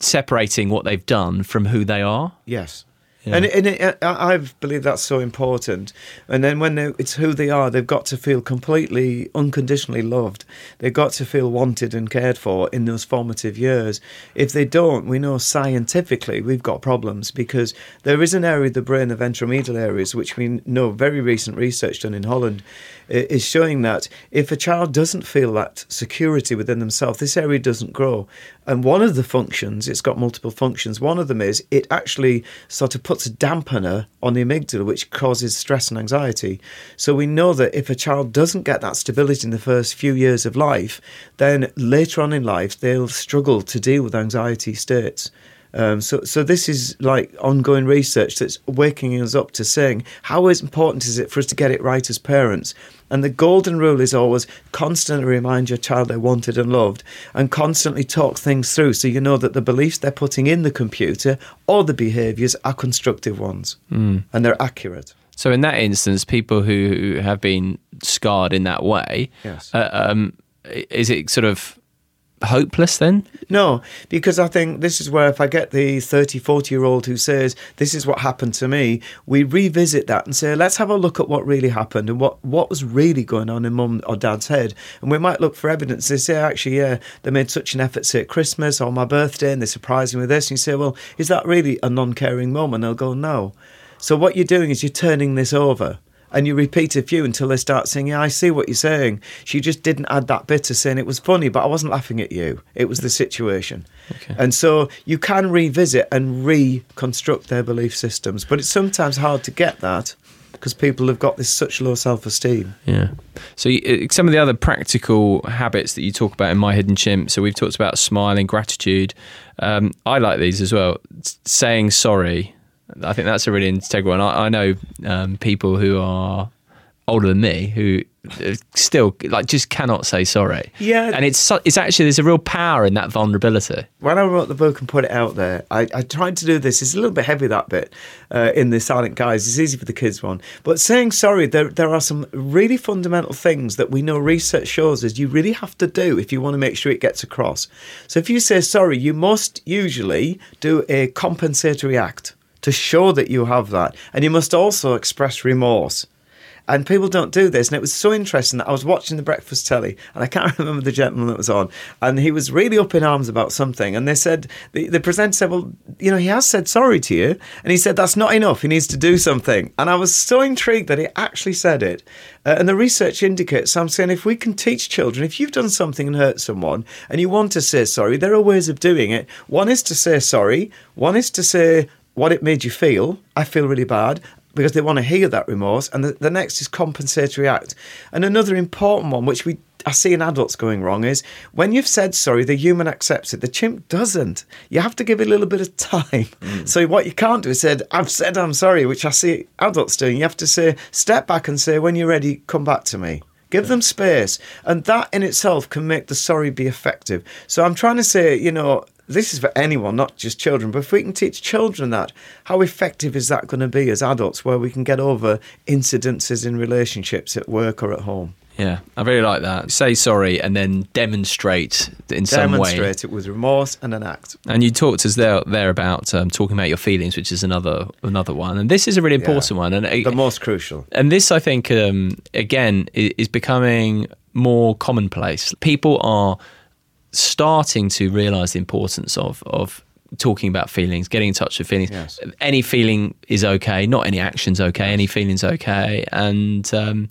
separating what they've done from who they are. Yes. And, and it, I believe that's so important. And then when it's who they are, they've got to feel completely unconditionally loved. They've got to feel wanted and cared for in those formative years. If they don't, we know scientifically we've got problems because there is an area of the brain, the ventromedial areas, which we know very recent research done in Holland is showing that if a child doesn't feel that security within themselves, this area doesn't grow. And one of the functions, it's got multiple functions. One of them is it actually sort of puts a dampener on the amygdala, which causes stress and anxiety. So we know that if a child doesn't get that stability in the first few years of life, then later on in life, they'll struggle to deal with anxiety states. Um, so, so this is like ongoing research that's waking us up to saying how important is it for us to get it right as parents. And the golden rule is always constantly remind your child they're wanted and loved, and constantly talk things through so you know that the beliefs they're putting in the computer or the behaviours are constructive ones and they're accurate. So in that instance, people who have been scarred in that way, Yes. uh, um, is it sort of hopeless then? No, because I think this is where if I get the 30, 40 year old who says, This is what happened to me, we revisit that and say, Let's have a look at what really happened and what, what was really going on in mum or dad's head. And we might look for evidence. They say, Actually, yeah, they made such an effort, say, at Christmas or my birthday, and they surprised me with this. And you say, Well, is that really a non caring mum? And they'll go, No. So what you're doing is you're turning this over. And you repeat a few until they start saying, Yeah, I see what you're saying. She just didn't add that bit of saying it was funny, but I wasn't laughing at you. It was the situation. And so you can revisit and reconstruct their belief systems. But it's sometimes hard to get that because people have got this such low self esteem. Yeah. So uh, some of the other practical habits that you talk about in My Hidden Chimp. So we've talked about smiling, gratitude. Um, I like these as well. Saying sorry. I think that's a really integral one. I, I know um, people who are older than me who uh, still like just cannot say sorry. Yeah. And it's it's actually there's a real power in that vulnerability. when I wrote the book and put it out there, I, I tried to do this. It's a little bit heavy that bit uh, in the Silent Guides. It's easy for the kids one, but saying sorry, there there are some really fundamental things that we know research shows is you really have to do if you want to make sure it gets across. So if you say sorry, you must usually do a compensatory act to show that you have that, and you must also express remorse. And people don't do this. And it was so interesting that I was watching the breakfast telly and I can't remember the gentleman that was on. And he was really up in arms about something. And they said, the, the presenter said, Well, you know, he has said sorry to you. And he said, That's not enough. He needs to do something. And I was so intrigued that he actually said it. Uh, and the research indicates, I'm saying, if we can teach children, if you've done something and hurt someone and you want to say sorry, there are ways of doing it. One is to say sorry, one is to say, what it made you feel. I feel really bad because they want to hear that remorse. And the, the next is compensatory act. And another important one, which we I see in adults going wrong, is when you've said sorry, the human accepts it. The chimp doesn't. You have to give it a little bit of time. Mm. So what you can't do is said, I've said I'm sorry, which I see adults doing. You have to say, step back and say, when you're ready, come back to me. Give them space. And that in itself can make the sorry be effective. So I'm trying to say, you know, this is for anyone, not just children, but if we can teach children that, how effective is that going to be as adults where we can get over incidences in relationships at work or at home? Yeah, I really like that. Say sorry and then demonstrate in some way. Demonstrate it with remorse and an act. And you talked to us there there about um, talking about your feelings, which is another another one. And this is a really important one. And The most crucial. and this, I think, um, again, is becoming more commonplace. People are starting to realise the importance of of talking about feelings, getting in touch with feelings. Yes. Any feeling is okay. Not any action's okay. Any feeling's okay. And um,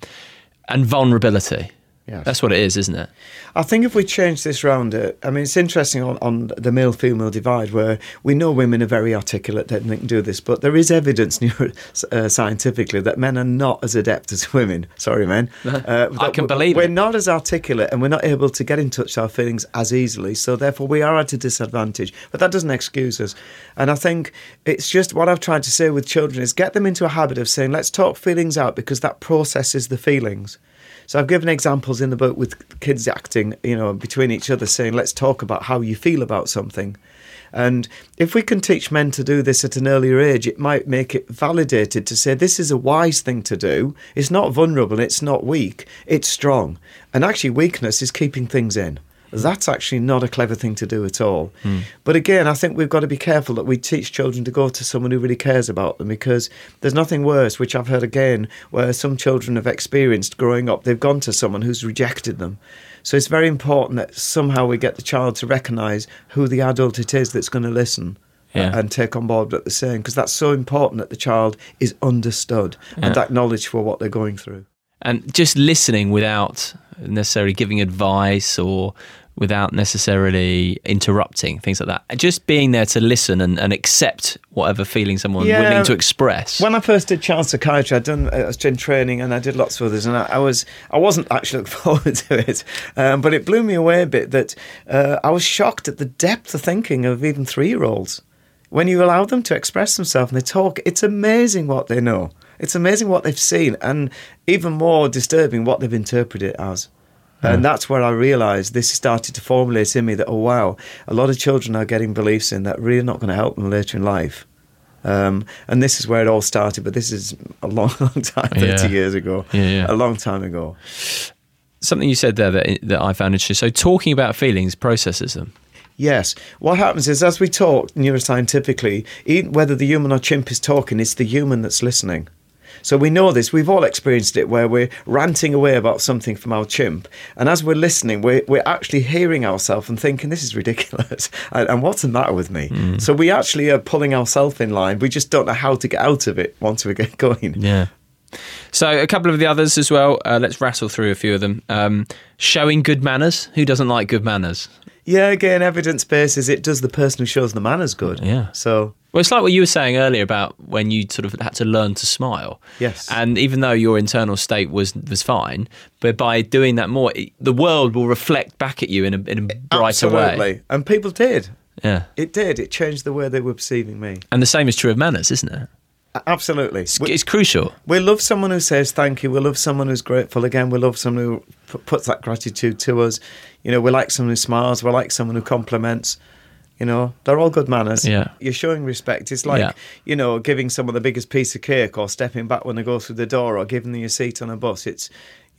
and vulnerability. Yes. That's what it is, isn't it? I think if we change this round, uh, I mean, it's interesting on, on the male female divide where we know women are very articulate, that they can do this, but there is evidence neuro, uh, scientifically that men are not as adept as women. Sorry, men. Uh, I can believe We're it. not as articulate and we're not able to get in touch with our feelings as easily, so therefore we are at a disadvantage. But that doesn't excuse us. And I think it's just what I've tried to say with children is get them into a habit of saying, let's talk feelings out because that processes the feelings. So I've given examples in the book with kids acting, you know, between each other, saying, "Let's talk about how you feel about something." And if we can teach men to do this at an earlier age, it might make it validated to say this is a wise thing to do. It's not vulnerable, it's not weak, it's strong. And actually, weakness is keeping things in. That's actually not a clever thing to do at all. Hmm. But again, I think we've got to be careful that we teach children to go to someone who really cares about them because there's nothing worse, which I've heard again, where some children have experienced growing up, they've gone to someone who's rejected them. So it's very important that somehow we get the child to recognise who the adult it is that's going to listen. Yeah. And take on board what they're saying because that's so important that the child is understood and acknowledged for what they're going through. And just listening without necessarily giving advice or without necessarily interrupting things like that just being there to listen and, and accept whatever feeling someone's Yeah. willing to express When I first did child psychiatry, I'd done I was doing training and I did lots of others, and I, I was I wasn't actually looking forward to it, um, but it blew me away a bit that uh, I was shocked at the depth of thinking of even three year olds. When you allow them to express themselves and they talk, it's amazing what they know. It's amazing what they've seen, and even more disturbing what they've interpreted it as. And that's where I realised this started to formulate in me that, oh wow, a lot of children are getting beliefs in that really not going to help them later in life. Um, and this is where it all started, but this is a long, long time, 30 Yeah. years ago. Yeah, yeah. A long time ago. something you said there that, that i found interesting so talking about feelings processes them Yes. What happens is, as we talk neuroscientifically, even whether the human or chimp is talking, it's the human that's listening. So we know this. We've all experienced it where we're ranting away about something from our chimp. And as we're listening, we're, we're actually hearing ourselves and thinking, this is ridiculous. And, and what's the matter with me? So we actually are pulling ourselves in line. We just don't know how to get out of it once we get going. yeah so a couple of the others as well uh, let's rattle through a few of them um, showing good manners who doesn't like good manners Yeah, again, evidence based is it does the person who shows the manners good. Yeah. So Well, it's like what you were saying earlier about when you sort of had to learn to smile. Yes. And even though your internal state was was fine, but by doing that more, it, the world will reflect back at you in a, in a brighter way. absolutely, and people did. Yeah. It did. It changed the way they were perceiving me. And the same is true of manners, isn't it? Absolutely. It's, We, it's crucial. we love someone who says thank you. We love someone who's grateful. Again, we love someone who p- puts that gratitude to us. You know, we like someone who smiles. We like someone who compliments. You know, they're all good manners. Yeah. You're showing respect. It's like, Yeah. you know, giving someone the biggest piece of cake or stepping back when they go through the door or giving them your seat on a bus. It's,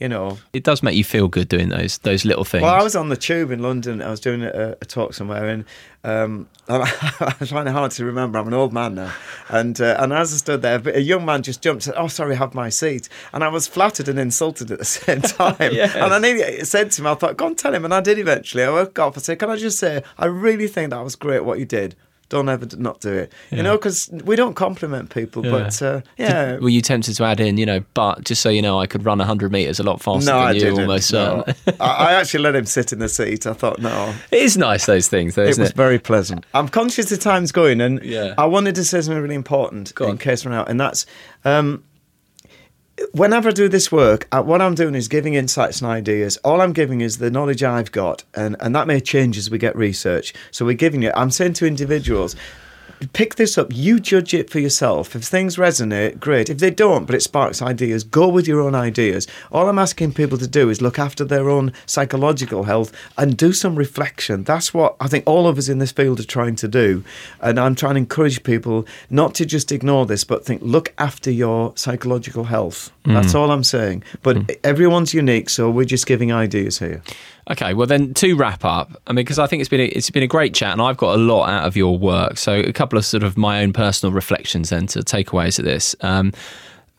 you know, It does make you feel good doing those those little things. Well, I was on the tube in London. I was doing a, a talk somewhere, and um, I'm it hard to remember. I'm an old man now, and uh, and as I stood there, a young man just jumped. and said, "Oh, sorry, have my seat," and I was flattered and insulted at the same time. Yes. And I nearly said to him, "I thought, go and tell him," and I did eventually. I woke up. I said, "Can I just say, I really think that was great what you did." Don't ever not do it, you know, because we don't compliment people. But uh, yeah, Were you tempted to add in, you know, but just so you know, I could run 100 metres a lot faster no, than I you, didn't. almost no. certain. I, I actually let him sit in the seat. I thought, no, it is nice, those things, though, it isn't was it? very pleasant. I'm conscious the time's going, and Yeah. I wanted to say something really important Go in on. case we're out, and that's um, whenever I do this work, uh, what I'm doing is giving insights and ideas. All I'm giving is the knowledge I've got, and, and that may change as we get research. So we're giving you, I'm saying to individuals, pick this up, you judge it for yourself. If things resonate, great. If they don't, but it sparks ideas, go with your own ideas. All I'm asking people to do is look after their own psychological health and do some reflection. That's what I think all of us in this field are trying to do. And I'm trying to encourage people not to just ignore this, but think, look after your psychological health. That's mm. all I'm saying. But mm. everyone's unique, so we're just giving ideas here. Okay, well then to wrap up, I mean, because I think it's been a, it's been a great chat, and I've got a lot out of your work. So a couple of sort of my own personal reflections then to takeaways of this. Um,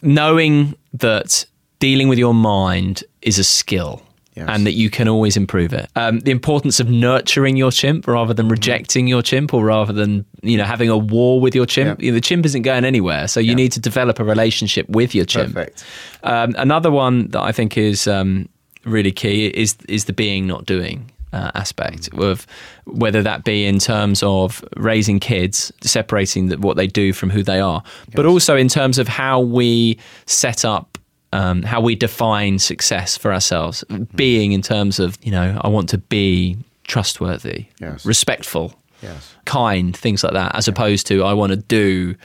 knowing that dealing with your mind is a skill. Yes. And that you can always improve it. Um, the importance of nurturing your chimp rather than rejecting your chimp, or rather than you know having a war with your chimp. You know, the chimp isn't going anywhere, so you need to develop a relationship with your chimp. Perfect. Um, another one that I think is um, really key is is the being not doing uh, aspect of whether that be in terms of raising kids, separating the, what they do from who they are, but also in terms of how we set up. Um, how we define success for ourselves, being in terms of, you know, I want to be trustworthy, Yes. respectful, Yes. kind, things like that, as opposed to I want to do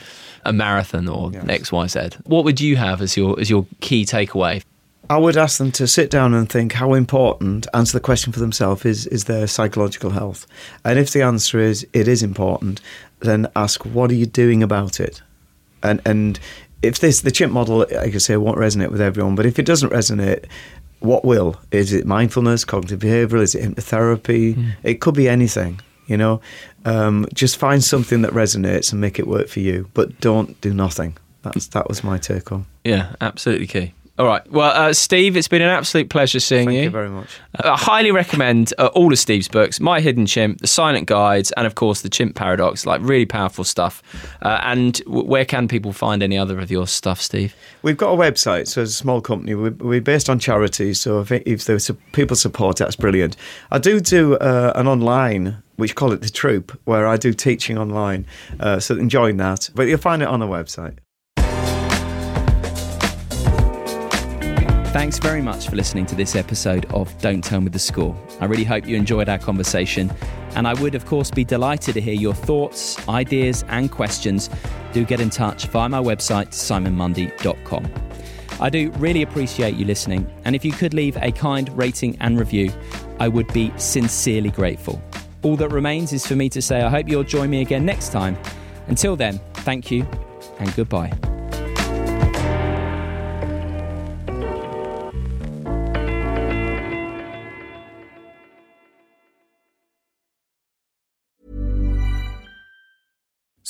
a marathon or Yes. X, Y, Z. What would you have as your as your key takeaway? I would ask them to sit down and think how important, answer the question for themselves, is, is their psychological health. And if the answer is it is important, then ask what are you doing about it? And, and if this the chimp model, like I say, won't resonate with everyone, but if it doesn't resonate, what will? Is it mindfulness, cognitive behavioural? Is it hypnotherapy? Mm. It could be anything. You know, um, just find something that resonates and make it work for you, but don't do nothing. That's that was my take on. Yeah, absolutely key. All right. Well, uh, Steve, it's been an absolute pleasure seeing Thank you. Thank you very much. Uh, I highly recommend uh, all of Steve's books My Hidden Chimp, The Silent Guides, and of course, The Chimp Paradox. Like, really powerful stuff. Uh, and w- where can people find any other of your stuff, Steve? We've got a website, so as a small company, we're, we're based on charity. So if, if there's people support, that's brilliant. I do do uh, an online which call it the troop, where I do teaching online. Uh, so enjoying that. But you'll find it on the website. Thanks very much for listening to this episode of Don't Tell Me the Score. I really hope you enjoyed our conversation, and I would, of course, be delighted to hear your thoughts, ideas, and questions. Do get in touch via my website, simonmundie.com. I do really appreciate you listening, and if you could leave a kind rating and review, I would be sincerely grateful. All that remains is for me to say I hope you'll join me again next time. Until then, thank you and goodbye.